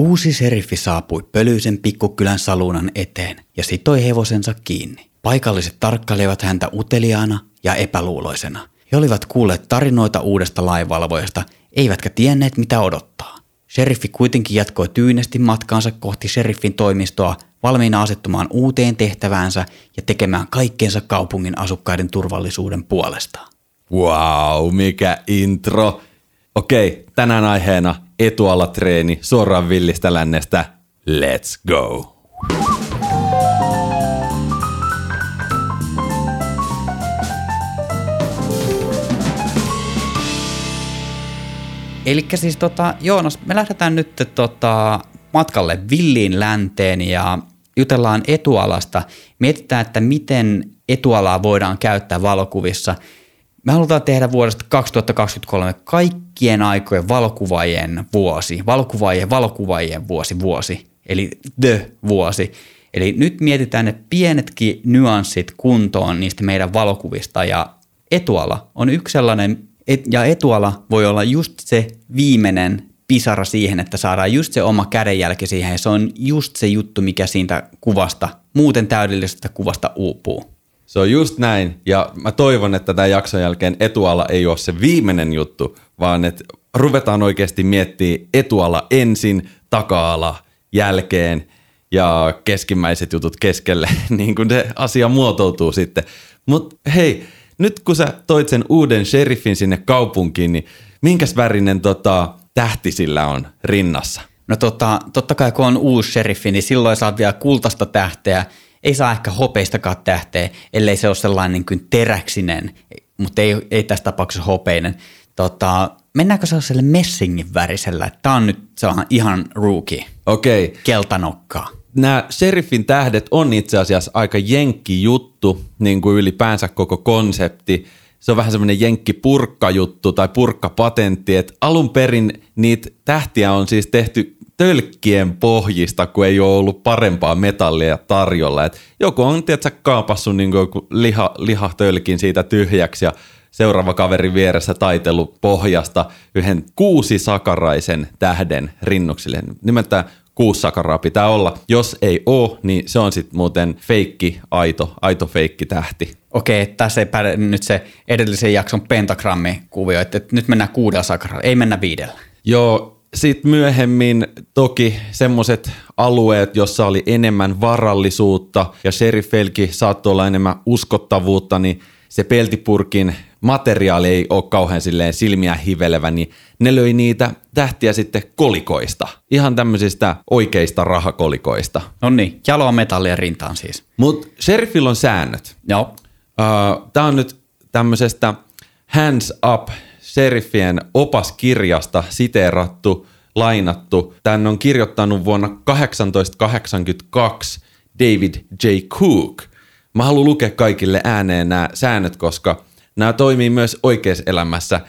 Uusi seriffi saapui pölyisen pikkukylän salunan eteen ja sitoi hevosensa kiinni. Paikalliset tarkkailevat häntä uteliaana ja epäluuloisena. He olivat kuulleet tarinoita uudesta lainvalvojasta, eivätkä tienneet mitä odottaa. Sheriffi kuitenkin jatkoi tyynesti matkaansa kohti sheriffin toimistoa, valmiina asettumaan uuteen tehtäväänsä ja tekemään kaikkeensa kaupungin asukkaiden turvallisuuden puolesta. Wow, mikä intro! Okei, tänään aiheena etuala treeni suoraan villistä lännestä. Let's go! Eli siis tota, Joonas, me lähdetään nyt tota, matkalle villiin länteen ja jutellaan etualasta. Mietitään, että miten etualaa voidaan käyttää valokuvissa. Me halutaan tehdä vuodesta 2023 kaikkien aikojen valokuvaajien vuosi, valokuvaajien, valokuvaajien vuosi, vuosi, eli the vuosi. Eli nyt mietitään ne pienetkin nyanssit kuntoon niistä meidän valokuvista ja etuala on yksi sellainen, et, ja etuala voi olla just se viimeinen pisara siihen, että saadaan just se oma kädenjälki siihen ja se on just se juttu, mikä siitä kuvasta, muuten täydellisestä kuvasta uupuu. Se on just näin, ja mä toivon, että tämän jakson jälkeen etuala ei ole se viimeinen juttu, vaan että ruvetaan oikeasti miettimään etuala ensin, taka-ala jälkeen ja keskimmäiset jutut keskelle, niin kuin se asia muotoutuu sitten. Mutta hei, nyt kun sä toit sen uuden sheriffin sinne kaupunkiin, niin minkäs värinen tota, tähti sillä on rinnassa? No tota, totta kai kun on uusi sheriffi, niin silloin saa vielä kultaista tähteä. Ei saa ehkä hopeistakaan tähteä, ellei se ole sellainen niin kuin teräksinen, mutta ei, ei tässä tapauksessa hopeinen. Tota, mennäänkö sellaiselle messingin värisellä? Tämä on nyt sellainen ihan rookie. Okei. Okay. Keltanokkaa nämä sheriffin tähdet on itse asiassa aika jenkki juttu, niin kuin ylipäänsä koko konsepti. Se on vähän semmoinen jenkki purkkajuttu tai purkkapatentti, että alun perin niitä tähtiä on siis tehty tölkkien pohjista, kun ei ole ollut parempaa metallia tarjolla. Et joku on tietysti kaapassu niin liha, lihatölkin siitä tyhjäksi ja seuraava kaveri vieressä taitelu pohjasta yhden kuusi sakaraisen tähden rinnuksille. Nimeltään kuusi sakaraa pitää olla. Jos ei ole, niin se on sitten muuten feikki, aito, aito feikki tähti. Okei, tässä ei päde nyt se edellisen jakson pentagrammi-kuvio, että nyt mennään kuudella sakaralla, ei mennä viidellä. Joo, sitten myöhemmin toki semmoiset alueet, jossa oli enemmän varallisuutta ja sheriffeilkin saattoi olla enemmän uskottavuutta, niin se peltipurkin materiaali ei ole kauhean silleen silmiä hivelevä, niin ne löi niitä tähtiä sitten kolikoista. Ihan tämmöisistä oikeista rahakolikoista. No niin, jaloa metallia rintaan siis. Mutta sheriffillä on säännöt. Joo. Tämä on nyt tämmöisestä Hands Up sheriffien opaskirjasta siteerattu, lainattu. Tän on kirjoittanut vuonna 1882 David J. Cook. Mä haluan lukea kaikille ääneen nämä säännöt, koska nämä toimii myös oikeassa elämässä.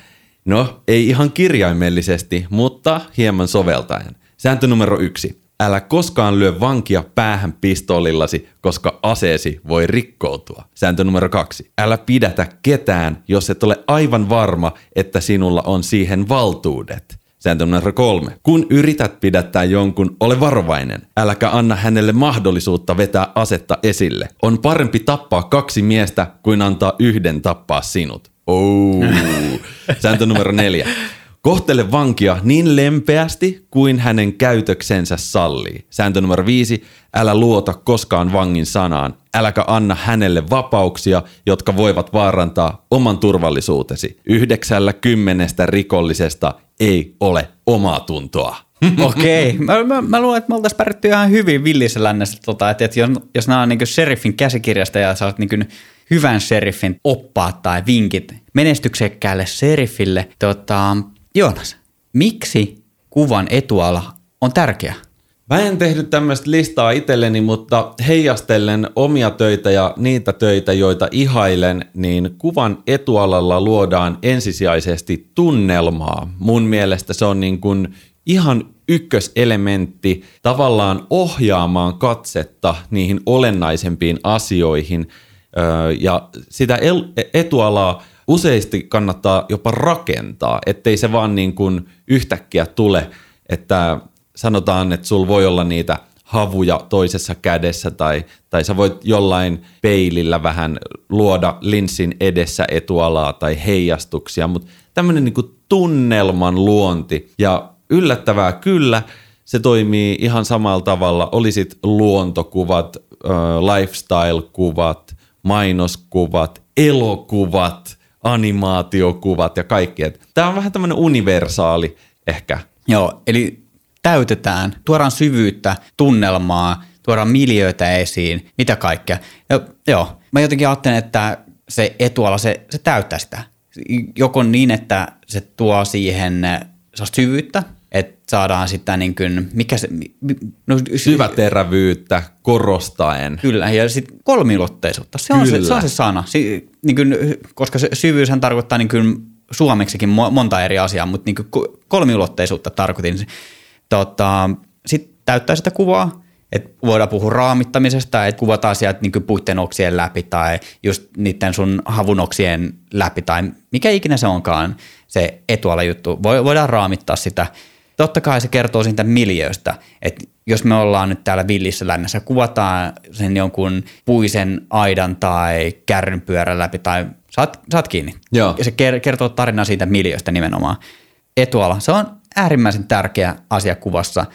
No, ei ihan kirjaimellisesti, mutta hieman soveltaen. Sääntö numero yksi. Älä koskaan lyö vankia päähän pistoolillasi, koska aseesi voi rikkoutua. Sääntö numero kaksi. Älä pidätä ketään, jos et ole aivan varma, että sinulla on siihen valtuudet. Sääntö numero kolme. Kun yrität pidättää jonkun, ole varovainen. Äläkä anna hänelle mahdollisuutta vetää asetta esille. On parempi tappaa kaksi miestä kuin antaa yhden tappaa sinut. Oh. Sääntö numero neljä. Kohtele vankia niin lempeästi kuin hänen käytöksensä sallii. Sääntö numero viisi. Älä luota koskaan vangin sanaan. Äläkä anna hänelle vapauksia, jotka voivat vaarantaa oman turvallisuutesi. Yhdeksällä kymmenestä rikollisesta ei ole omaa tuntoa. Okei. Okay. Mä, mä, mä, luulen, että me oltaisiin pärjätty ihan hyvin villissä lännessä, tota, että, että jos, jos nämä on niin sheriffin käsikirjasta ja saat niin hyvän sheriffin oppaat tai vinkit menestyksekkäälle sheriffille, tota, Joonas, miksi kuvan etuala on tärkeä? Mä en tehnyt tämmöistä listaa itselleni, mutta heijastellen omia töitä ja niitä töitä, joita ihailen, niin kuvan etualalla luodaan ensisijaisesti tunnelmaa. Mun mielestä se on niin kuin ihan ykköselementti tavallaan ohjaamaan katsetta niihin olennaisempiin asioihin. Ja sitä etualaa useasti kannattaa jopa rakentaa, ettei se vaan niin kuin yhtäkkiä tule, että sanotaan, että sul voi olla niitä havuja toisessa kädessä tai, tai sä voit jollain peilillä vähän luoda linssin edessä etualaa tai heijastuksia, mutta tämmöinen niin tunnelman luonti. Ja yllättävää kyllä, se toimii ihan samalla tavalla, olisit luontokuvat, lifestyle-kuvat, mainoskuvat, elokuvat, animaatiokuvat ja kaikki. Tämä on vähän tämmöinen universaali ehkä. Joo, eli täytetään, tuodaan syvyyttä, tunnelmaa, tuodaan miljöitä esiin, mitä kaikkea. Ja, joo, mä jotenkin ajattelen, että se etuala, se, se täyttää sitä. Joko niin, että se tuo siihen syvyyttä, että saadaan sitä niin kuin, mikä se... No, Syväterävyyttä korostaen. Kyllä, ja sitten kolmiulotteisuutta. Se on se, se on se sana. Si, niin kuin, koska se syvyyshän tarkoittaa niin kuin suomeksikin monta eri asiaa, mutta niin kuin kolmiulotteisuutta tarkoitin. Tota, sitten täyttää sitä kuvaa, että voidaan puhua raamittamisesta, että kuvataan sieltä niin puitten oksien läpi tai just niiden sun havunoksien läpi tai mikä ikinä se onkaan se etuala juttu. Voidaan raamittaa sitä – totta kai se kertoo siitä miljöistä, että jos me ollaan nyt täällä villissä lännässä, kuvataan sen jonkun puisen aidan tai kärrynpyörän läpi tai saat, saat kiinni. Joo. Ja se kertoo tarinaa siitä miljöistä nimenomaan. Etuala, se on äärimmäisen tärkeä asia kuvassa.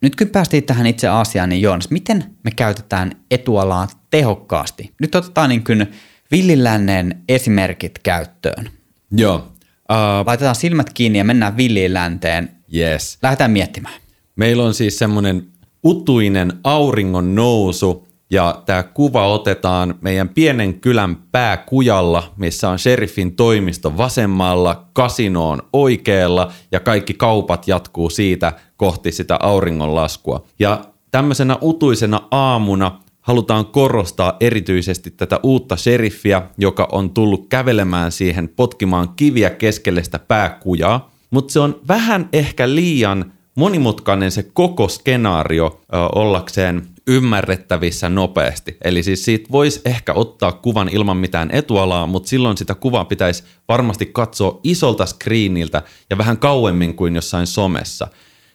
Nyt kun päästiin tähän itse asiaan, niin Joonas, miten me käytetään etualaa tehokkaasti? Nyt otetaan niin kuin villilännen esimerkit käyttöön. Joo. Uh, Laitetaan silmät kiinni ja mennään villiin länteen Yes. Lähdetään miettimään. Meillä on siis semmoinen utuinen auringon nousu ja tämä kuva otetaan meidän pienen kylän pääkujalla, missä on sheriffin toimisto vasemmalla, kasino on oikealla ja kaikki kaupat jatkuu siitä kohti sitä auringonlaskua. Ja tämmöisenä utuisena aamuna halutaan korostaa erityisesti tätä uutta sheriffiä, joka on tullut kävelemään siihen potkimaan kiviä keskelle sitä pääkujaa mutta se on vähän ehkä liian monimutkainen se koko skenaario ö, ollakseen ymmärrettävissä nopeasti. Eli siis siitä voisi ehkä ottaa kuvan ilman mitään etualaa, mutta silloin sitä kuvaa pitäisi varmasti katsoa isolta screeniltä ja vähän kauemmin kuin jossain somessa.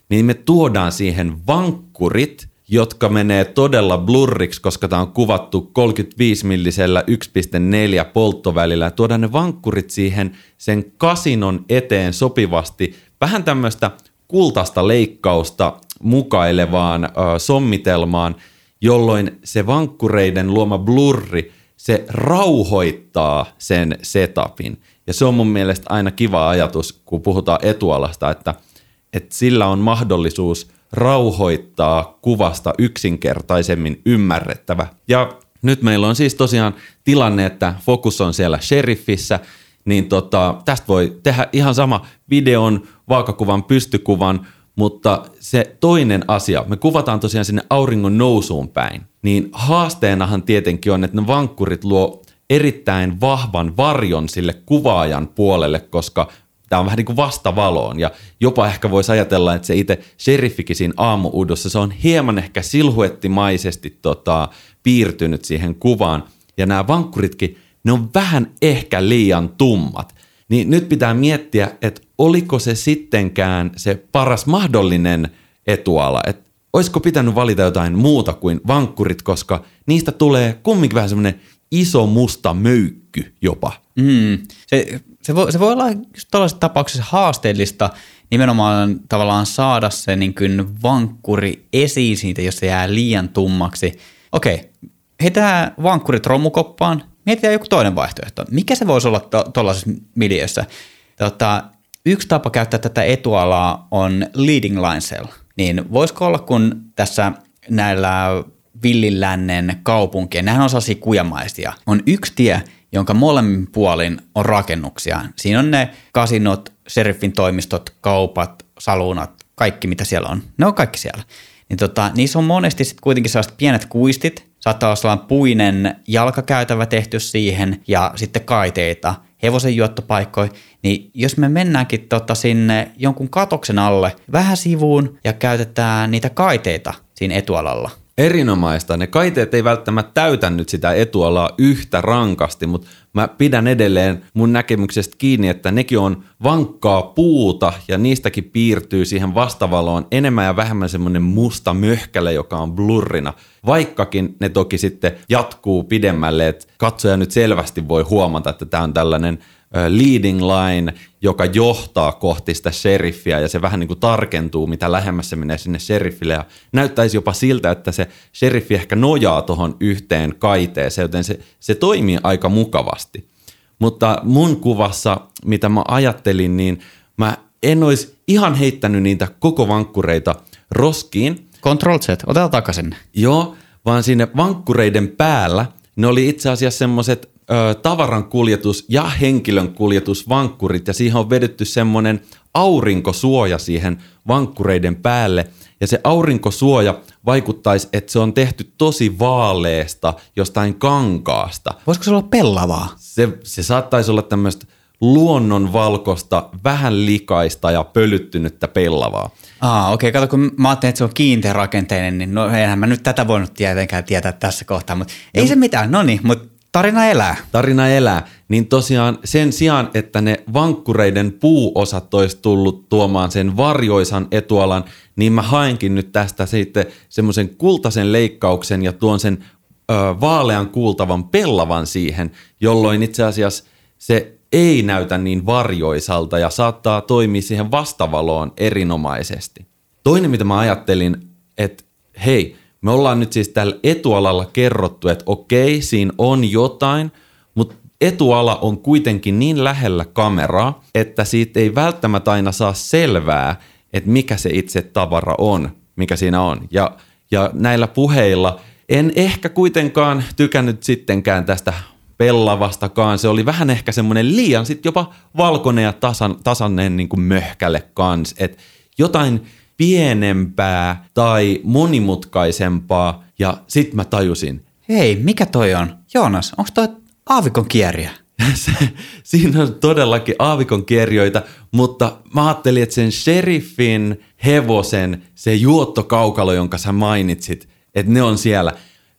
Niin me tuodaan siihen vankkurit, jotka menee todella blurriksi, koska tämä on kuvattu 35 millisellä 1.4 polttovälillä. Tuodaan ne vankkurit siihen sen kasinon eteen sopivasti, vähän tämmöistä kultaista leikkausta mukailevaan ö, sommitelmaan, jolloin se vankkureiden luoma blurri, se rauhoittaa sen setupin. Ja se on mun mielestä aina kiva ajatus, kun puhutaan etualasta, että, että sillä on mahdollisuus – rauhoittaa kuvasta yksinkertaisemmin ymmärrettävä. Ja nyt meillä on siis tosiaan tilanne, että fokus on siellä sheriffissä, niin tota, tästä voi tehdä ihan sama videon, vaakakuvan, pystykuvan, mutta se toinen asia, me kuvataan tosiaan sinne auringon nousuun päin, niin haasteenahan tietenkin on, että ne vankkurit luo erittäin vahvan varjon sille kuvaajan puolelle, koska tämä on vähän niin kuin vastavaloon ja jopa ehkä voisi ajatella, että se itse sheriffikin siinä aamuudossa, se on hieman ehkä silhuettimaisesti tota, piirtynyt siihen kuvaan ja nämä vankkuritkin, ne on vähän ehkä liian tummat. Niin nyt pitää miettiä, että oliko se sittenkään se paras mahdollinen etuala, että olisiko pitänyt valita jotain muuta kuin vankkurit, koska niistä tulee kumminkin vähän semmoinen iso musta möykky jopa. Mm. Se se voi, se voi olla tällaisessa tapauksessa haasteellista nimenomaan tavallaan saada se niin kuin vankkuri esiin siitä, jos se jää liian tummaksi. Okei, heitetään vankkurit romukoppaan, mietitään joku toinen vaihtoehto. Mikä se voisi olla tuollaisessa to- miljössä? Tota, yksi tapa käyttää tätä etualaa on leading line cell. Niin voisiko olla, kun tässä näillä villilännen kaupunkien, nehän on sellaisia kujamaisia, on yksi tie, jonka molemmin puolin on rakennuksia. Siinä on ne kasinot, sheriffin toimistot, kaupat, salunat, kaikki mitä siellä on. Ne on kaikki siellä. Niin tota, niissä on monesti sitten kuitenkin sellaiset pienet kuistit, saattaa olla puinen jalkakäytävä tehty siihen ja sitten kaiteita, hevosen juottopaikkoja, niin jos me mennäänkin tota sinne jonkun katoksen alle vähän sivuun ja käytetään niitä kaiteita siinä etualalla, Erinomaista. Ne kaiteet ei välttämättä täytä nyt sitä etualaa yhtä rankasti, mutta mä pidän edelleen mun näkemyksestä kiinni, että nekin on vankkaa puuta ja niistäkin piirtyy siihen vastavaloon enemmän ja vähemmän semmoinen musta möhkäle, joka on blurrina. Vaikkakin ne toki sitten jatkuu pidemmälle, että katsoja nyt selvästi voi huomata, että tämä on tällainen leading line, joka johtaa kohti sitä sheriffiä ja se vähän niin kuin tarkentuu, mitä lähemmäs se menee sinne sheriffille ja näyttäisi jopa siltä, että se sheriffi ehkä nojaa tuohon yhteen kaiteeseen, joten se, se toimii aika mukavasti. Mutta mun kuvassa, mitä mä ajattelin, niin mä en olisi ihan heittänyt niitä koko vankkureita roskiin. Control Z, otetaan takaisin. Joo, vaan sinne vankkureiden päällä ne oli itse asiassa semmoiset tavaran kuljetus ja henkilön kuljetusvankkurit ja siihen on vedetty semmoinen aurinkosuoja siihen vankkureiden päälle ja se aurinkosuoja vaikuttaisi, että se on tehty tosi vaaleesta jostain kankaasta. Voisiko se olla pellavaa? Se, se saattaisi olla tämmöistä luonnonvalkoista, vähän likaista ja pölyttynyttä pellavaa. Aa, okei, okay. kato, kun mä ajattelin, että se on kiinteä rakenteinen, niin no eihän mä nyt tätä voinut tietenkään tietää tässä kohtaa, mutta ei se mitään, no niin, mutta Tarina elää. Tarina elää. Niin tosiaan sen sijaan, että ne vankkureiden puuosat olisi tullut tuomaan sen varjoisan etualan, niin mä haenkin nyt tästä sitten semmoisen kultaisen leikkauksen ja tuon sen ö, vaalean kuultavan pellavan siihen, jolloin itse asiassa se ei näytä niin varjoisalta ja saattaa toimia siihen vastavaloon erinomaisesti. Toinen, mitä mä ajattelin, että hei, me ollaan nyt siis tällä etualalla kerrottu, että okei, siinä on jotain, mutta etuala on kuitenkin niin lähellä kameraa, että siitä ei välttämättä aina saa selvää, että mikä se itse tavara on, mikä siinä on. Ja, ja näillä puheilla en ehkä kuitenkaan tykännyt sittenkään tästä pellavastakaan. Se oli vähän ehkä semmoinen liian sitten jopa valkoinen ja tasan, tasainen niin kuin möhkäle kans. Että jotain pienempää tai monimutkaisempaa ja sit mä tajusin. Hei, mikä toi on? Joonas, onko toi aavikon kierriä? siinä on todellakin aavikon kierjoita, mutta mä ajattelin, että sen sheriffin hevosen, se juottokaukalo, jonka sä mainitsit, että ne on siellä.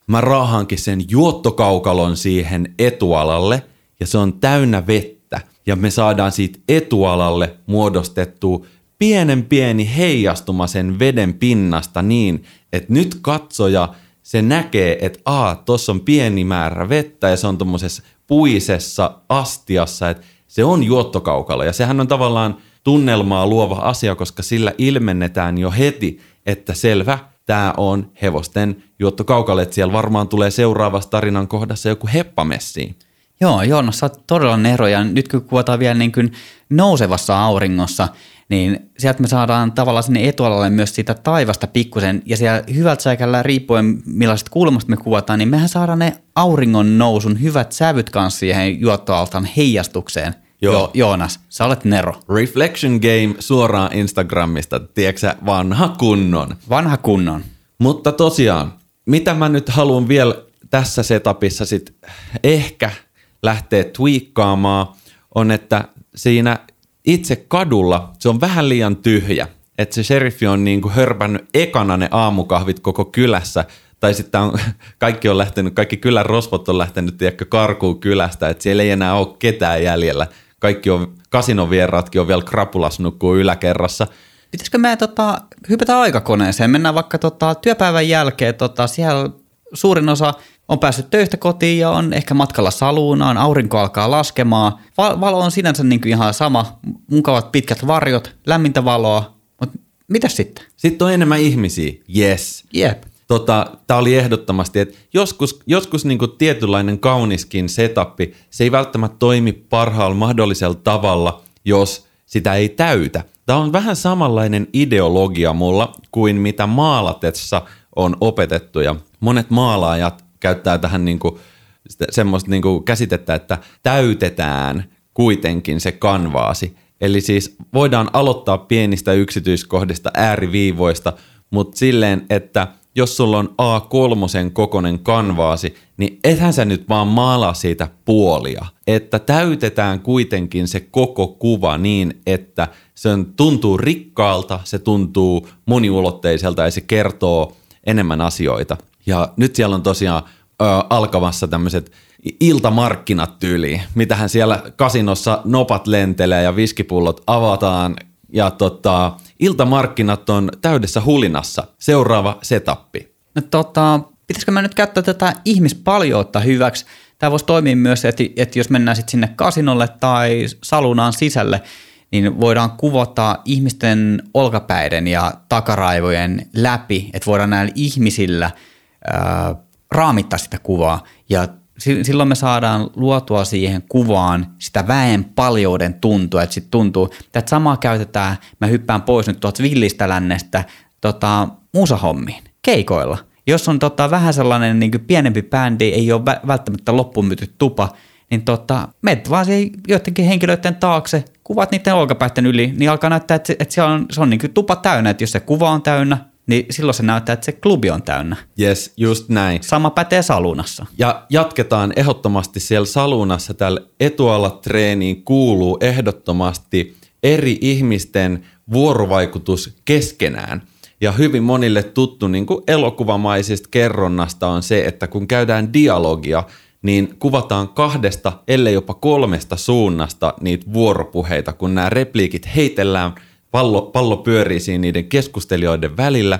Mä raahankin sen juottokaukalon siihen etualalle ja se on täynnä vettä ja me saadaan siitä etualalle muodostettua pienen pieni heijastuma sen veden pinnasta niin, että nyt katsoja se näkee, että aa, tuossa on pieni määrä vettä ja se on tuommoisessa puisessa astiassa, että se on juottokaukalo ja sehän on tavallaan tunnelmaa luova asia, koska sillä ilmennetään jo heti, että selvä, tämä on hevosten juottokaukalo, että siellä varmaan tulee seuraavassa tarinan kohdassa joku heppamessiin. Joo, joo, no sä oot todella nero ja nyt kun kuvataan vielä niin kuin nousevassa auringossa, niin sieltä me saadaan tavallaan sinne etualalle myös siitä taivasta pikkusen, ja siellä hyvältä säikällä riippuen millaiset kulmasta me kuvataan, niin mehän saadaan ne auringon nousun hyvät sävyt kanssa siihen juottoaltaan heijastukseen. Joo. Jo, Joonas, sä olet Nero. Reflection Game suoraan Instagramista, tiedätkö vanha kunnon. Vanha kunnon. Mutta tosiaan, mitä mä nyt haluan vielä tässä setupissa sit ehkä lähteä tweakkaamaan, on, että siinä itse kadulla se on vähän liian tyhjä. Että se sheriffi on niin kuin hörpännyt ekana ne aamukahvit koko kylässä. Tai sitten on, kaikki on lähtenyt, kaikki kylän rosvot on lähtenyt tiedätkö, karkuun kylästä, että siellä ei enää ole ketään jäljellä. Kaikki on, kasinovieraatkin on vielä krapulas nukkuu yläkerrassa. Pitäisikö me tota, hypätä aikakoneeseen? Mennään vaikka tota, työpäivän jälkeen, tota, siellä suurin osa on päässyt töistä kotiin ja on ehkä matkalla saluunaan, aurinko alkaa laskemaan. valo on sinänsä niin kuin ihan sama, mukavat pitkät varjot, lämmintä valoa, mutta mitä sitten? Sitten on enemmän ihmisiä, yes. Jep. Tota, Tämä oli ehdottomasti, että joskus, joskus niin kuin tietynlainen kauniskin setappi, se ei välttämättä toimi parhaalla mahdollisella tavalla, jos sitä ei täytä. Tämä on vähän samanlainen ideologia mulla kuin mitä maalatessa on opetettu ja monet maalaajat käyttää tähän niin kuin, semmoista niin kuin käsitettä, että täytetään kuitenkin se kanvaasi. Eli siis voidaan aloittaa pienistä yksityiskohdista, ääriviivoista, mutta silleen, että jos sulla on A3 kokonen kanvaasi, niin ethän sä nyt vaan maalaa siitä puolia. Että täytetään kuitenkin se koko kuva niin, että se tuntuu rikkaalta, se tuntuu moniulotteiselta ja se kertoo enemmän asioita. Ja nyt siellä on tosiaan ö, alkamassa tämmöiset iltamarkkinat tyyliin. Mitähän siellä kasinossa nopat lentelee ja viskipullot avataan ja tota, iltamarkkinat on täydessä hulinassa. Seuraava setappi. No, tota, pitäisikö mä nyt käyttää tätä ihmispaljoutta hyväksi? Tämä voisi toimia myös, että, että jos mennään sitten sinne kasinolle tai salunaan sisälle, niin voidaan kuvata ihmisten olkapäiden ja takaraivojen läpi, että voidaan näillä ihmisillä raamittaa sitä kuvaa ja silloin me saadaan luotua siihen kuvaan sitä väen paljouden tuntua, että sitten tuntuu, että samaa käytetään, mä hyppään pois nyt tuolta villistä lännestä tota, musahommiin, keikoilla. Jos on tota, vähän sellainen niin pienempi bändi, ei ole välttämättä loppumyyty tupa, niin tota, menet vaan siihen joidenkin henkilöiden taakse, kuvat niiden olkapäitten yli, niin alkaa näyttää, että se, että se on, se on niin tupa täynnä, että jos se kuva on täynnä, niin silloin se näyttää, että se klubi on täynnä. Yes, just näin. Sama pätee salunassa. Ja jatketaan ehdottomasti siellä salunassa. Tällä etualatreeniin kuuluu ehdottomasti eri ihmisten vuorovaikutus keskenään. Ja hyvin monille tuttu niin kuin elokuvamaisista kerronnasta on se, että kun käydään dialogia, niin kuvataan kahdesta, ellei jopa kolmesta suunnasta niitä vuoropuheita, kun nämä repliikit heitellään – pallo, pallo pyörii siinä niiden keskustelijoiden välillä,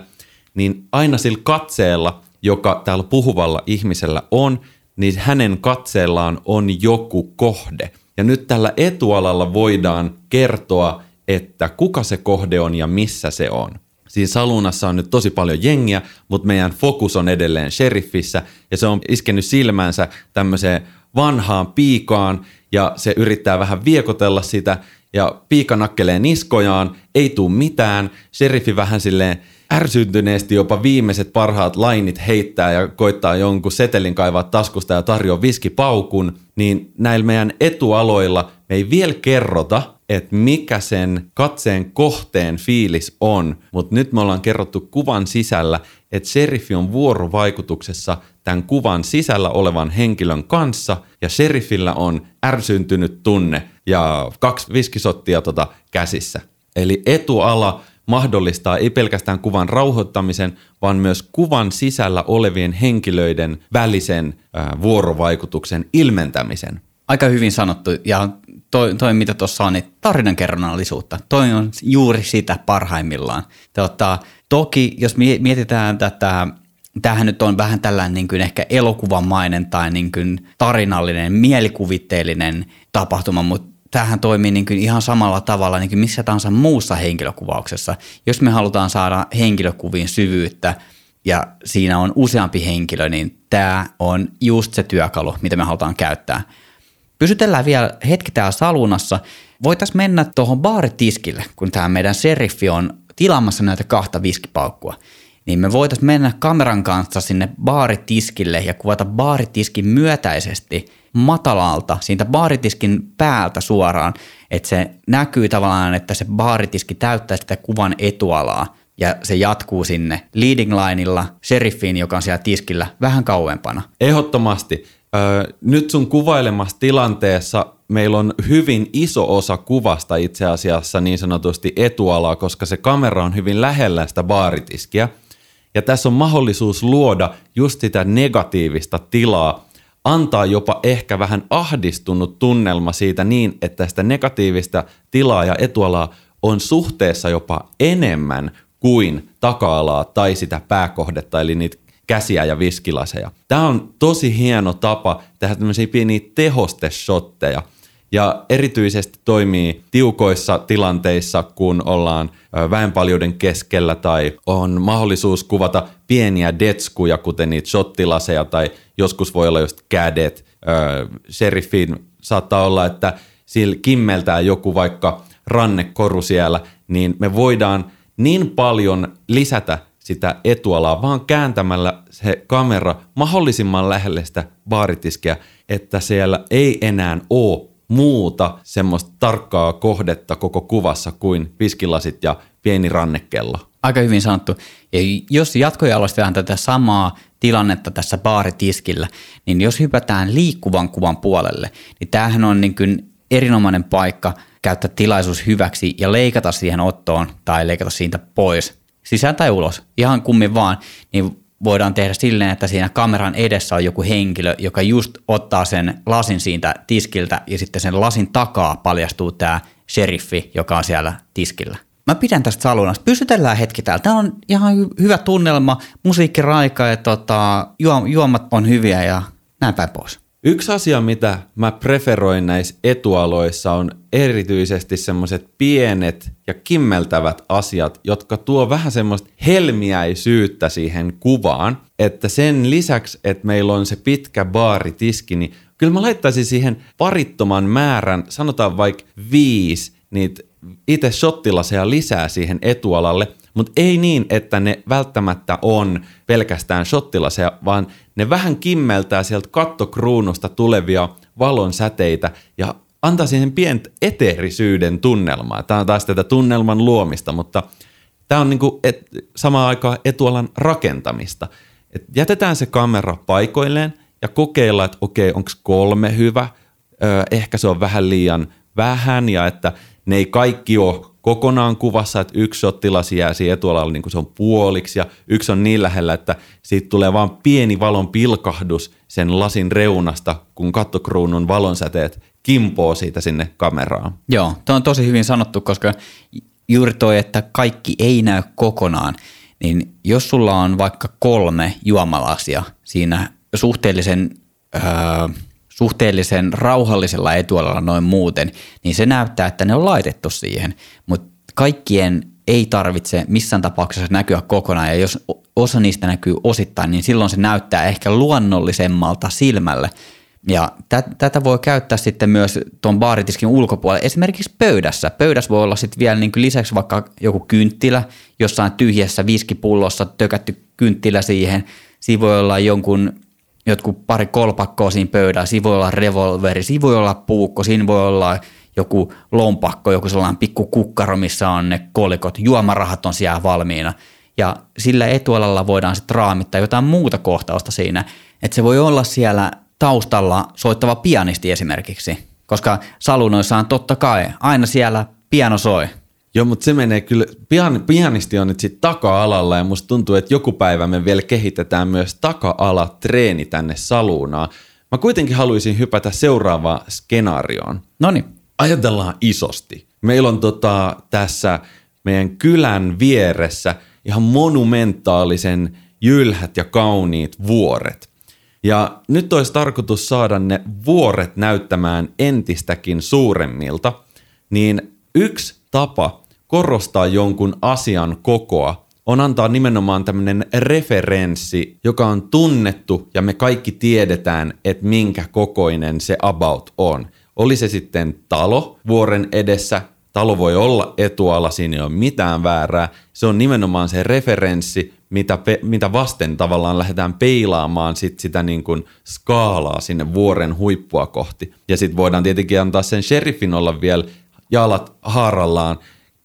niin aina sillä katseella, joka täällä puhuvalla ihmisellä on, niin hänen katseellaan on joku kohde. Ja nyt tällä etualalla voidaan kertoa, että kuka se kohde on ja missä se on. Siinä salunassa on nyt tosi paljon jengiä, mutta meidän fokus on edelleen sheriffissä ja se on iskenyt silmänsä tämmöiseen vanhaan piikaan ja se yrittää vähän viekotella sitä ja piika nakkelee niskojaan, ei tuu mitään, sheriffi vähän silleen ärsyntyneesti jopa viimeiset parhaat lainit heittää ja koittaa jonkun setelin kaivaa taskusta ja tarjoaa viskipaukun, niin näillä meidän etualoilla me ei vielä kerrota, että mikä sen katseen kohteen fiilis on, mutta nyt me ollaan kerrottu kuvan sisällä, että sheriffi on vuorovaikutuksessa tämän kuvan sisällä olevan henkilön kanssa ja sheriffillä on ärsyntynyt tunne ja kaksi viskisottia tota käsissä. Eli etuala mahdollistaa ei pelkästään kuvan rauhoittamisen, vaan myös kuvan sisällä olevien henkilöiden välisen vuorovaikutuksen ilmentämisen. Aika hyvin sanottu ja toi, toi mitä tuossa on, niin tarinankerronnallisuutta. Toi on juuri sitä parhaimmillaan. Tota, toki jos mietitään tätä tämähän nyt on vähän tällainen niin kuin ehkä elokuvamainen tai niin kuin tarinallinen, mielikuvitteellinen tapahtuma, mutta tämähän toimii niin kuin ihan samalla tavalla niin kuin missä tahansa muussa henkilökuvauksessa. Jos me halutaan saada henkilökuviin syvyyttä ja siinä on useampi henkilö, niin tämä on just se työkalu, mitä me halutaan käyttää. Pysytellään vielä hetki täällä salunassa. Voitaisiin mennä tuohon baaritiskille, kun tämä meidän seriffi on tilaamassa näitä kahta viskipaukkua niin me voitaisiin mennä kameran kanssa sinne baaritiskille ja kuvata baaritiskin myötäisesti matalalta siitä baaritiskin päältä suoraan, että se näkyy tavallaan, että se baaritiski täyttää sitä kuvan etualaa ja se jatkuu sinne leading lineilla sheriffiin, joka on siellä tiskillä vähän kauempana. Ehdottomasti. Öö, nyt sun kuvailemassa tilanteessa meillä on hyvin iso osa kuvasta itse asiassa niin sanotusti etualaa, koska se kamera on hyvin lähellä sitä baaritiskiä – ja tässä on mahdollisuus luoda just sitä negatiivista tilaa, antaa jopa ehkä vähän ahdistunut tunnelma siitä niin, että sitä negatiivista tilaa ja etualaa on suhteessa jopa enemmän kuin taka-alaa tai sitä pääkohdetta, eli niitä käsiä ja viskilaseja. Tämä on tosi hieno tapa tehdä tämmöisiä pieniä tehosteshotteja – ja erityisesti toimii tiukoissa tilanteissa, kun ollaan väenpaljouden keskellä tai on mahdollisuus kuvata pieniä detskuja, kuten niitä shottilaseja tai joskus voi olla just kädet. Sheriffin saattaa olla, että sillä kimmeltää joku vaikka rannekoru siellä, niin me voidaan niin paljon lisätä sitä etualaa, vaan kääntämällä se kamera mahdollisimman lähelle sitä baaritiskiä, että siellä ei enää ole muuta semmoista tarkkaa kohdetta koko kuvassa kuin viskilasit ja pieni rannekello. Aika hyvin sanottu. Ja jos jatkojalostetaan tätä samaa tilannetta tässä baaritiskillä, niin jos hypätään liikkuvan kuvan puolelle, niin tämähän on niin kuin erinomainen paikka käyttää tilaisuus hyväksi ja leikata siihen ottoon tai leikata siitä pois, sisään tai ulos, ihan kummin vaan, niin voidaan tehdä silleen, että siinä kameran edessä on joku henkilö, joka just ottaa sen lasin siitä tiskiltä ja sitten sen lasin takaa paljastuu tämä sheriffi, joka on siellä tiskillä. Mä pidän tästä salunasta. Pysytellään hetki täällä. Täällä on ihan hy- hyvä tunnelma, musiikki raika ja tota, juomat on hyviä ja näin päin pois. Yksi asia, mitä mä preferoin näissä etualoissa on erityisesti semmoiset pienet ja kimmeltävät asiat, jotka tuo vähän semmoista helmiäisyyttä siihen kuvaan, että sen lisäksi, että meillä on se pitkä baaritiski, niin kyllä mä laittaisin siihen parittoman määrän, sanotaan vaikka viisi, niitä itse shottilaseja lisää siihen etualalle, mutta ei niin, että ne välttämättä on pelkästään shottilaseja, vaan ne vähän kimmeltää sieltä kattokruunusta tulevia valon säteitä ja antaa siihen pientä eteerisyyden tunnelmaa. Tämä on taas tätä tunnelman luomista, mutta tämä on niinku et, samaan aikaan etualan rakentamista. Et jätetään se kamera paikoilleen ja kokeillaan, että okei, onko kolme hyvä, öö, ehkä se on vähän liian vähän ja että ne ei kaikki ole kokonaan kuvassa, että yksi shottilasi jää siihen etualalle niin kuin se on puoliksi ja yksi on niin lähellä, että siitä tulee vain pieni valon pilkahdus sen lasin reunasta, kun kattokruunun valonsäteet kimpoo siitä sinne kameraan. Joo, tuo on tosi hyvin sanottu, koska juuri toi, että kaikki ei näy kokonaan, niin jos sulla on vaikka kolme juomalasia siinä suhteellisen... Öö, suhteellisen rauhallisella etualalla noin muuten, niin se näyttää, että ne on laitettu siihen, mutta kaikkien ei tarvitse missään tapauksessa näkyä kokonaan, ja jos osa niistä näkyy osittain, niin silloin se näyttää ehkä luonnollisemmalta silmälle. Ja tätä voi käyttää sitten myös tuon baaritiskin ulkopuolella, esimerkiksi pöydässä. Pöydässä voi olla sitten vielä niin lisäksi vaikka joku kynttilä, jossain tyhjässä viskipullossa tökätty kynttilä siihen. Siinä voi olla jonkun jotkut pari kolpakkoa siinä pöydällä, siinä voi olla revolveri, siinä voi olla puukko, siinä voi olla joku lompakko, joku sellainen pikku kukkaro, missä on ne kolikot, juomarahat on siellä valmiina. Ja sillä etualalla voidaan sitten raamittaa jotain muuta kohtausta siinä, että se voi olla siellä taustalla soittava pianisti esimerkiksi, koska salunoissa on totta kai aina siellä piano soi. Joo, mutta se menee kyllä, pian, pianisti on nyt sitten taka-alalla ja musta tuntuu, että joku päivä me vielä kehitetään myös taka-ala treeni tänne saluunaan. Mä kuitenkin haluaisin hypätä seuraavaan skenaarioon. No niin. Ajatellaan isosti. Meillä on tota, tässä meidän kylän vieressä ihan monumentaalisen jylhät ja kauniit vuoret. Ja nyt olisi tarkoitus saada ne vuoret näyttämään entistäkin suuremmilta, niin yksi tapa korostaa jonkun asian kokoa on antaa nimenomaan tämmöinen referenssi, joka on tunnettu ja me kaikki tiedetään, että minkä kokoinen se about on. Oli se sitten talo vuoren edessä, talo voi olla etuala, siinä ei ole mitään väärää. Se on nimenomaan se referenssi, mitä, pe- mitä vasten tavallaan lähdetään peilaamaan sit sitä niin kuin skaalaa sinne vuoren huippua kohti. Ja sitten voidaan tietenkin antaa sen sheriffin olla vielä jalat haarallaan,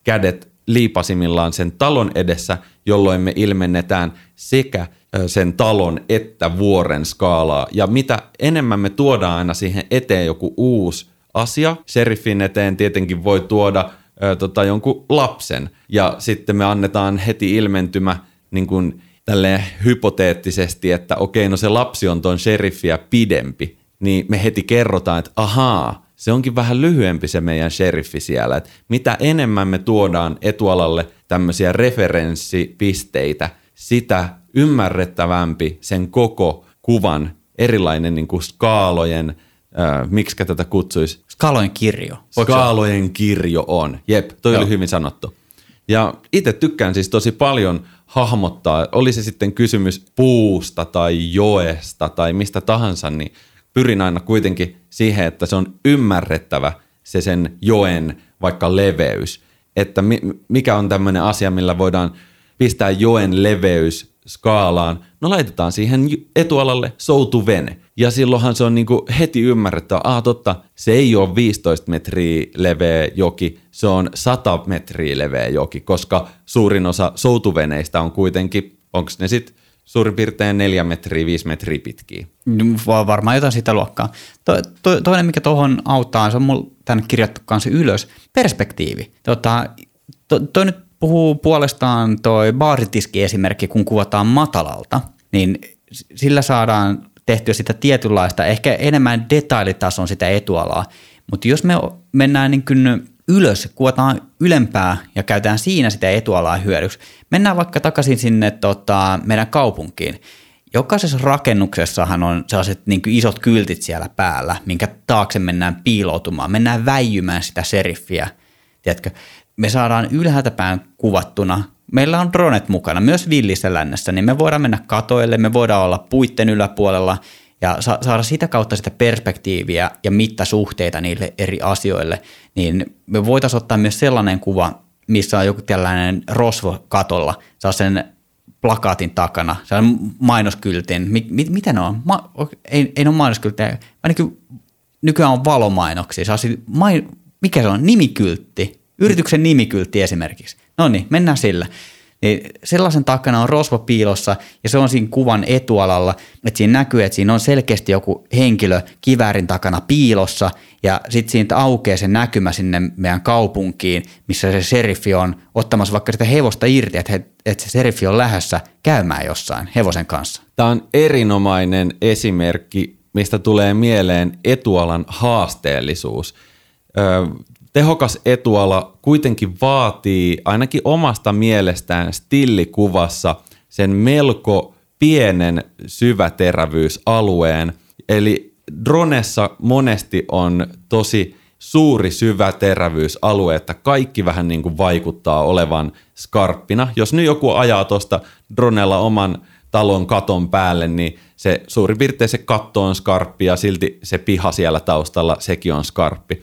kädet liipasimillaan sen talon edessä, jolloin me ilmennetään sekä sen talon että vuoren skaalaa. Ja mitä enemmän me tuodaan aina siihen eteen joku uusi asia, sheriffin eteen tietenkin voi tuoda ö, tota, jonkun lapsen. Ja sitten me annetaan heti ilmentymä niin kuin tälleen hypoteettisesti, että okei, no se lapsi on ton sheriffiä pidempi. Niin me heti kerrotaan, että ahaa, se onkin vähän lyhyempi se meidän sheriffi siellä. että mitä enemmän me tuodaan etualalle tämmöisiä referenssipisteitä, sitä ymmärrettävämpi sen koko kuvan erilainen niin kuin skaalojen, äh, miksi tätä kutsuisi? Skaalojen kirjo. Skaalojen kirjo on. Jep, toi Joo. oli hyvin sanottu. Ja itse tykkään siis tosi paljon hahmottaa, oli se sitten kysymys puusta tai joesta tai mistä tahansa, niin pyrin aina kuitenkin siihen, että se on ymmärrettävä se sen joen vaikka leveys. Että mikä on tämmöinen asia, millä voidaan pistää joen leveys skaalaan. No laitetaan siihen etualalle soutuvene. Ja silloinhan se on niinku heti ymmärrettävä, ah totta, se ei ole 15 metriä leveä joki, se on 100 metriä leveä joki, koska suurin osa soutuveneistä on kuitenkin, onko ne sitten suurin piirtein neljä metriä, viisi metriä pitkiä. Varmaan jotain sitä luokkaa. To, to, toinen, mikä tuohon auttaa, se on mulla tänne kirjattu kanssa ylös, perspektiivi. Tota, to, toi nyt puhuu puolestaan toi baaritiski-esimerkki, kun kuvataan matalalta. niin sillä saadaan tehtyä sitä tietynlaista, ehkä enemmän detailitason sitä etualaa. Mutta jos me mennään niin kuin ylös, kuvataan ylempää ja käytetään siinä sitä etualaa hyödyksi. Mennään vaikka takaisin sinne tota, meidän kaupunkiin. Jokaisessa rakennuksessahan on sellaiset niin isot kyltit siellä päällä, minkä taakse mennään piiloutumaan. Mennään väijymään sitä seriffiä. Tiedätkö? Me saadaan ylhäältä päin kuvattuna. Meillä on dronet mukana, myös villissä lännessä, niin me voidaan mennä katoille, me voidaan olla puitten yläpuolella – ja saada sitä kautta sitä perspektiiviä ja mittasuhteita niille eri asioille, niin me voitaisiin ottaa myös sellainen kuva, missä on joku tällainen rosvo katolla, saa sen plakaatin takana, se on mainoskyltin. Mi, mi, mitä ne on? Ma, ei, ei ne ole mainoskylttejä. Niin nykyään on valomainoksia. Saa main, mikä se on? Nimikyltti. Yrityksen nimikyltti esimerkiksi. No niin, mennään sillä niin sellaisen takana on rosvo piilossa ja se on siinä kuvan etualalla, että siinä näkyy, että siinä on selkeästi joku henkilö kiväärin takana piilossa ja sitten siitä aukeaa se näkymä sinne meidän kaupunkiin, missä se seriffi on ottamassa vaikka sitä hevosta irti, että, he, että se seriffi on lähdössä käymään jossain hevosen kanssa. Tämä on erinomainen esimerkki, mistä tulee mieleen etualan haasteellisuus. Öö, tehokas etuala kuitenkin vaatii ainakin omasta mielestään stillikuvassa sen melko pienen syväterävyysalueen. Eli dronessa monesti on tosi suuri syväterävyysalue, että kaikki vähän niin kuin vaikuttaa olevan skarppina. Jos nyt joku ajaa tuosta dronella oman talon katon päälle, niin se suurin piirtein se katto on skarppi ja silti se piha siellä taustalla, sekin on skarppi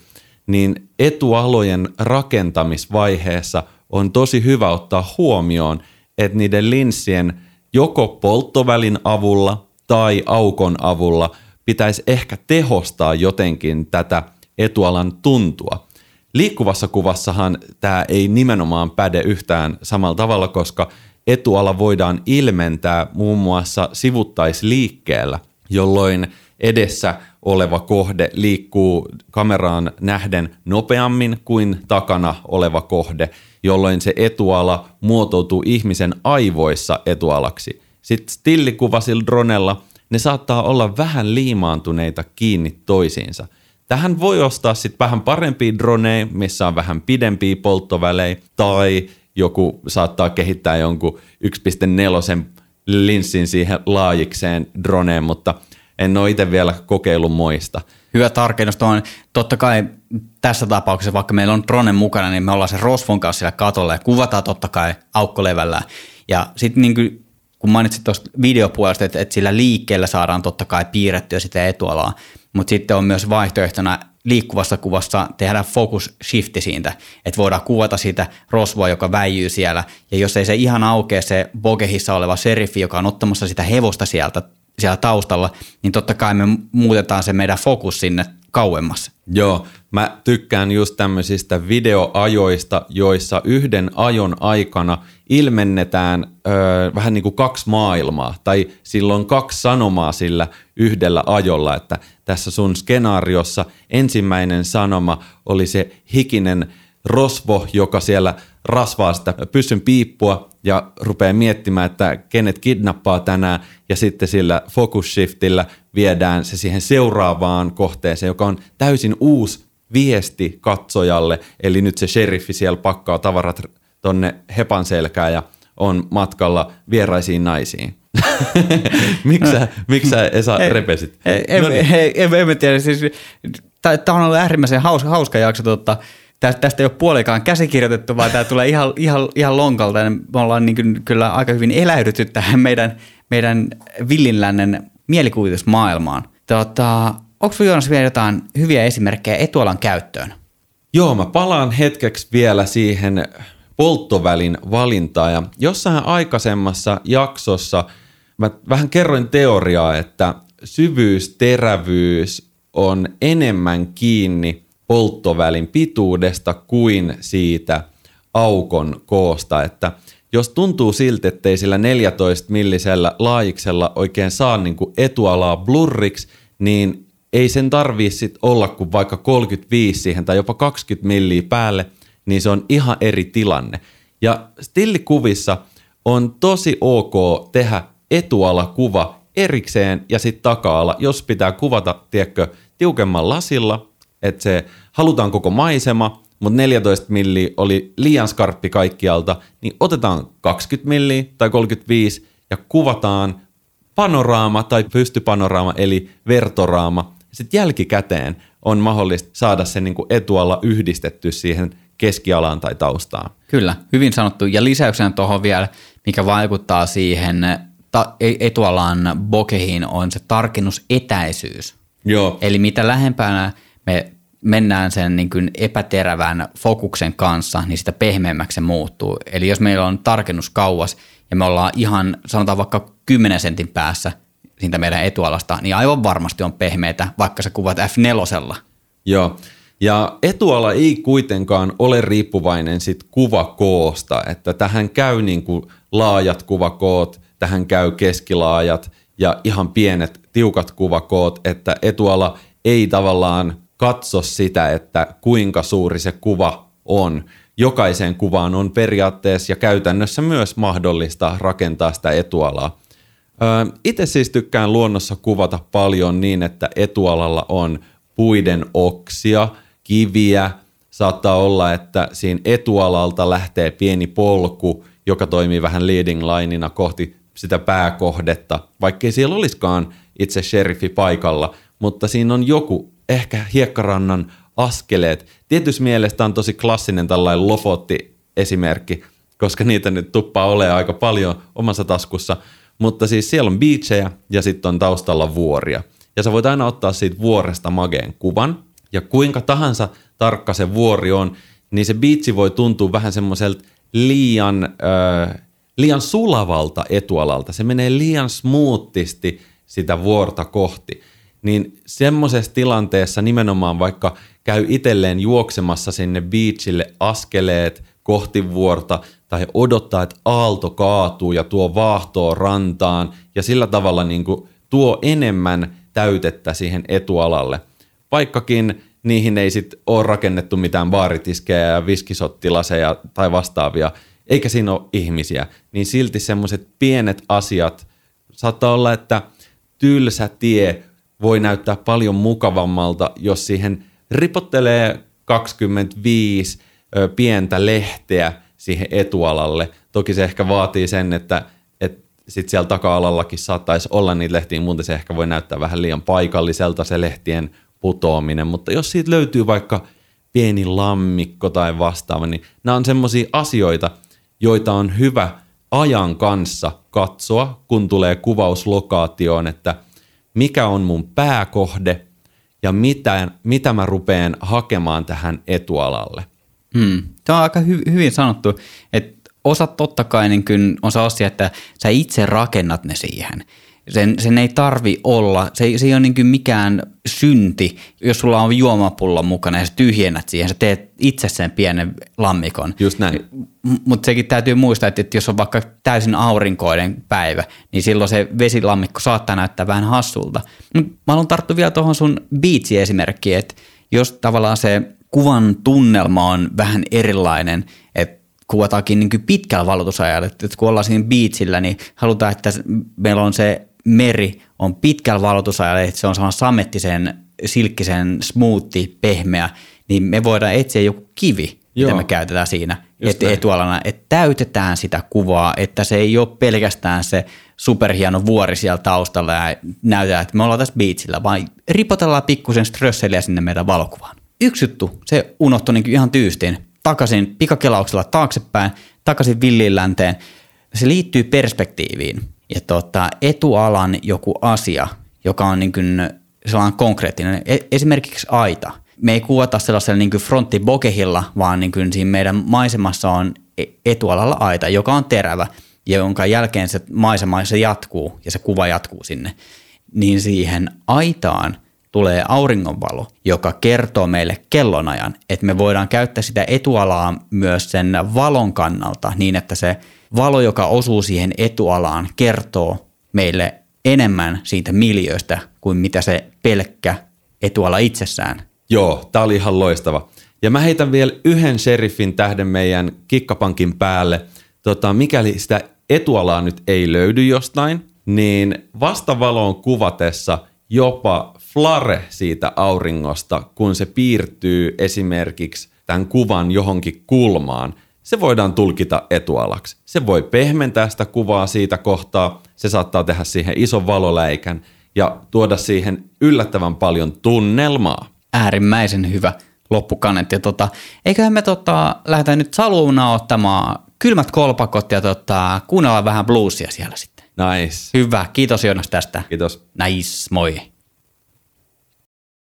niin etualojen rakentamisvaiheessa on tosi hyvä ottaa huomioon, että niiden linssien joko polttovälin avulla tai aukon avulla pitäisi ehkä tehostaa jotenkin tätä etualan tuntua. Liikkuvassa kuvassahan tämä ei nimenomaan päde yhtään samalla tavalla, koska etuala voidaan ilmentää muun muassa sivuttaisliikkeellä, jolloin edessä oleva kohde liikkuu kameraan nähden nopeammin kuin takana oleva kohde, jolloin se etuala muotoutuu ihmisen aivoissa etualaksi. Sitten stillikuvasilla dronella ne saattaa olla vähän liimaantuneita kiinni toisiinsa. Tähän voi ostaa sitten vähän parempia droneja, missä on vähän pidempiä polttovälejä, tai joku saattaa kehittää jonkun 1.4 linssin siihen laajikseen droneen, mutta – en ole itse vielä kokeillut moista. Hyvä tarkennus tuohon. Totta kai tässä tapauksessa, vaikka meillä on drone mukana, niin me ollaan se rosvon kanssa siellä katolla ja kuvataan totta kai aukkolevällä. Ja sitten niin kun mainitsit tuosta videopuolesta, että, että sillä liikkeellä saadaan totta kai piirrettyä sitä etualaa, mutta sitten on myös vaihtoehtona liikkuvassa kuvassa tehdä focus shifti siitä, että voidaan kuvata sitä rosvoa, joka väijyy siellä, ja jos ei se ihan aukea se bogehissa oleva seriffi, joka on ottamassa sitä hevosta sieltä siellä taustalla, niin totta kai me muutetaan se meidän fokus sinne kauemmas. Joo, mä tykkään just tämmöisistä videoajoista, joissa yhden ajon aikana ilmennetään öö, vähän niin kuin kaksi maailmaa, tai silloin kaksi sanomaa sillä yhdellä ajolla, että tässä sun skenaariossa ensimmäinen sanoma oli se hikinen rosvo, joka siellä rasvaa sitä pyssyn piippua ja rupeaa miettimään, että kenet kidnappaa tänään ja sitten sillä focus shiftillä viedään se siihen seuraavaan kohteeseen, joka on täysin uusi viesti katsojalle. Eli nyt se sheriffi siellä pakkaa tavarat tonne hepan selkään ja on matkalla vieraisiin naisiin. miksi sä, miksi sä Esa ei, repesit? Ei, ei, no niin. ei, ei, ei, tiedä, siis, tämä on ollut äärimmäisen hauska, hauska jakso, totta, tästä ei ole puolikaan käsikirjoitettu, vaan tämä tulee ihan, ihan, ihan lonkalta. Me ollaan niin kuin, kyllä aika hyvin eläydytty tähän meidän, meidän villinlännen mielikuvitusmaailmaan. Tota, onko Joonas vielä jotain hyviä esimerkkejä etualan käyttöön? Joo, mä palaan hetkeksi vielä siihen polttovälin valintaan. Ja jossain aikaisemmassa jaksossa mä vähän kerroin teoriaa, että syvyys, terävyys on enemmän kiinni polttovälin pituudesta kuin siitä aukon koosta, että jos tuntuu siltä, ettei sillä 14 millisellä laajiksella oikein saa niin kuin etualaa blurriksi, niin ei sen tarvii sit olla kuin vaikka 35 siihen tai jopa 20 milliä päälle, niin se on ihan eri tilanne. Ja stillikuvissa on tosi ok tehdä etualakuva erikseen ja sitten taka-ala, jos pitää kuvata, tiedätkö, tiukemman lasilla, että se halutaan koko maisema, mutta 14 milli oli liian skarppi kaikkialta, niin otetaan 20 milli tai 35 ja kuvataan panoraama tai pystypanoraama eli vertoraama. Sitten jälkikäteen on mahdollista saada se niin kuin etualla yhdistetty siihen keskialaan tai taustaan. Kyllä, hyvin sanottu. Ja lisäyksenä tuohon vielä, mikä vaikuttaa siihen ta- e- etualan bokehiin, on se tarkennusetäisyys. Joo. Eli mitä lähempänä me mennään sen niin kuin epäterävän fokuksen kanssa, niin sitä pehmeämmäksi se muuttuu. Eli jos meillä on tarkennus kauas ja me ollaan ihan, sanotaan vaikka 10 sentin päässä siitä meidän etualasta, niin aivan varmasti on pehmeitä, vaikka sä kuvat F4. Joo. Ja etuala ei kuitenkaan ole riippuvainen sit kuvakoosta, että tähän käy niin kuin laajat kuvakoot, tähän käy keskilaajat ja ihan pienet tiukat kuvakoot, että etuala ei tavallaan katso sitä, että kuinka suuri se kuva on. Jokaiseen kuvaan on periaatteessa ja käytännössä myös mahdollista rakentaa sitä etualaa. Itse siis tykkään luonnossa kuvata paljon niin, että etualalla on puiden oksia, kiviä, saattaa olla, että siinä etualalta lähtee pieni polku, joka toimii vähän leading lineina kohti sitä pääkohdetta, vaikkei siellä olisikaan itse sheriffi paikalla, mutta siinä on joku ehkä hiekkarannan askeleet. Tietysti mielestä on tosi klassinen tällainen lofotti esimerkki, koska niitä nyt tuppaa ole aika paljon omassa taskussa, mutta siis siellä on beachejä ja sitten on taustalla vuoria. Ja sä voit aina ottaa siitä vuoresta mageen kuvan, ja kuinka tahansa tarkka se vuori on, niin se biitsi voi tuntua vähän semmoiselta liian, äh, liian sulavalta etualalta. Se menee liian smoothisti sitä vuorta kohti niin semmoisessa tilanteessa nimenomaan vaikka käy itselleen juoksemassa sinne beachille askeleet kohti vuorta tai odottaa, että aalto kaatuu ja tuo vaahtoa rantaan ja sillä tavalla niin kuin tuo enemmän täytettä siihen etualalle. Vaikkakin niihin ei sitten ole rakennettu mitään baaritiskejä ja viskisottilaseja tai vastaavia, eikä siinä ole ihmisiä, niin silti semmoiset pienet asiat, saattaa olla, että tylsä tie voi näyttää paljon mukavammalta, jos siihen ripottelee 25 ö, pientä lehteä siihen etualalle. Toki se ehkä vaatii sen, että, että sitten siellä taka-alallakin saattaisi olla niitä lehtiä, muuten se ehkä voi näyttää vähän liian paikalliselta se lehtien putoaminen, mutta jos siitä löytyy vaikka pieni lammikko tai vastaava, niin nämä on semmoisia asioita, joita on hyvä ajan kanssa katsoa, kun tulee kuvauslokaatioon, että – mikä on mun pääkohde ja mitä, mitä mä rupeen hakemaan tähän etualalle. Hmm. Tämä on aika hy- hyvin sanottu, että osa totta kai niin on se asia, että sä itse rakennat ne siihen. Sen, sen ei tarvi olla, se ei, se ei ole niin mikään synti, jos sulla on juomapullo mukana ja sä tyhjennät siihen, sä teet itse sen pienen lammikon. Just näin. Mutta sekin täytyy muistaa, että, että jos on vaikka täysin aurinkoinen päivä, niin silloin se vesilammikko saattaa näyttää vähän hassulta. Mut mä haluan tarttua vielä tuohon sun biitsi-esimerkkiin, että jos tavallaan se kuvan tunnelma on vähän erilainen, että kuvataankin niin pitkällä valotusajalla, että kun ollaan siinä biitsillä, niin halutaan, että meillä on se meri on pitkällä valotusajalla, että se on sellainen samettisen, silkkisen, smoothi, pehmeä, niin me voidaan etsiä joku kivi, Joo. mitä me käytetään siinä et, etualana, että täytetään sitä kuvaa, että se ei ole pelkästään se superhieno vuori siellä taustalla ja näytetään, että me ollaan tässä beachillä, vaan ripotellaan pikkusen strösseliä sinne meidän valokuvaan. Yksi juttu, se unohtui niin ihan tyystiin, takaisin pikakelauksella taaksepäin, takaisin villiin länteen. Se liittyy perspektiiviin ja tota, etualan joku asia, joka on niin kuin sellainen konkreettinen, e- esimerkiksi aita. Me ei kuvata sellaisella niin kuin fronttibokehilla, vaan niin kuin siinä meidän maisemassa on e- etualalla aita, joka on terävä, ja jonka jälkeen se maisema se jatkuu ja se kuva jatkuu sinne. Niin siihen aitaan tulee auringonvalo, joka kertoo meille kellonajan, että me voidaan käyttää sitä etualaa myös sen valon kannalta niin, että se valo, joka osuu siihen etualaan, kertoo meille enemmän siitä miljöistä kuin mitä se pelkkä etuala itsessään. Joo, tämä oli ihan loistava. Ja mä heitän vielä yhden sheriffin tähden meidän kikkapankin päälle. Tota, mikäli sitä etualaa nyt ei löydy jostain, niin vastavaloon kuvatessa jopa flare siitä auringosta, kun se piirtyy esimerkiksi tämän kuvan johonkin kulmaan, se voidaan tulkita etualaksi. Se voi pehmentää sitä kuvaa siitä kohtaa, se saattaa tehdä siihen ison valoläikän ja tuoda siihen yllättävän paljon tunnelmaa. Äärimmäisen hyvä loppukaneetti. Tota, eiköhän me tota, lähdetä nyt saluuna ottamaan kylmät kolpakot ja tota, kuunnella vähän bluesia siellä sitten. Nice. Hyvä, kiitos Jonas tästä. Kiitos. Nice, moi.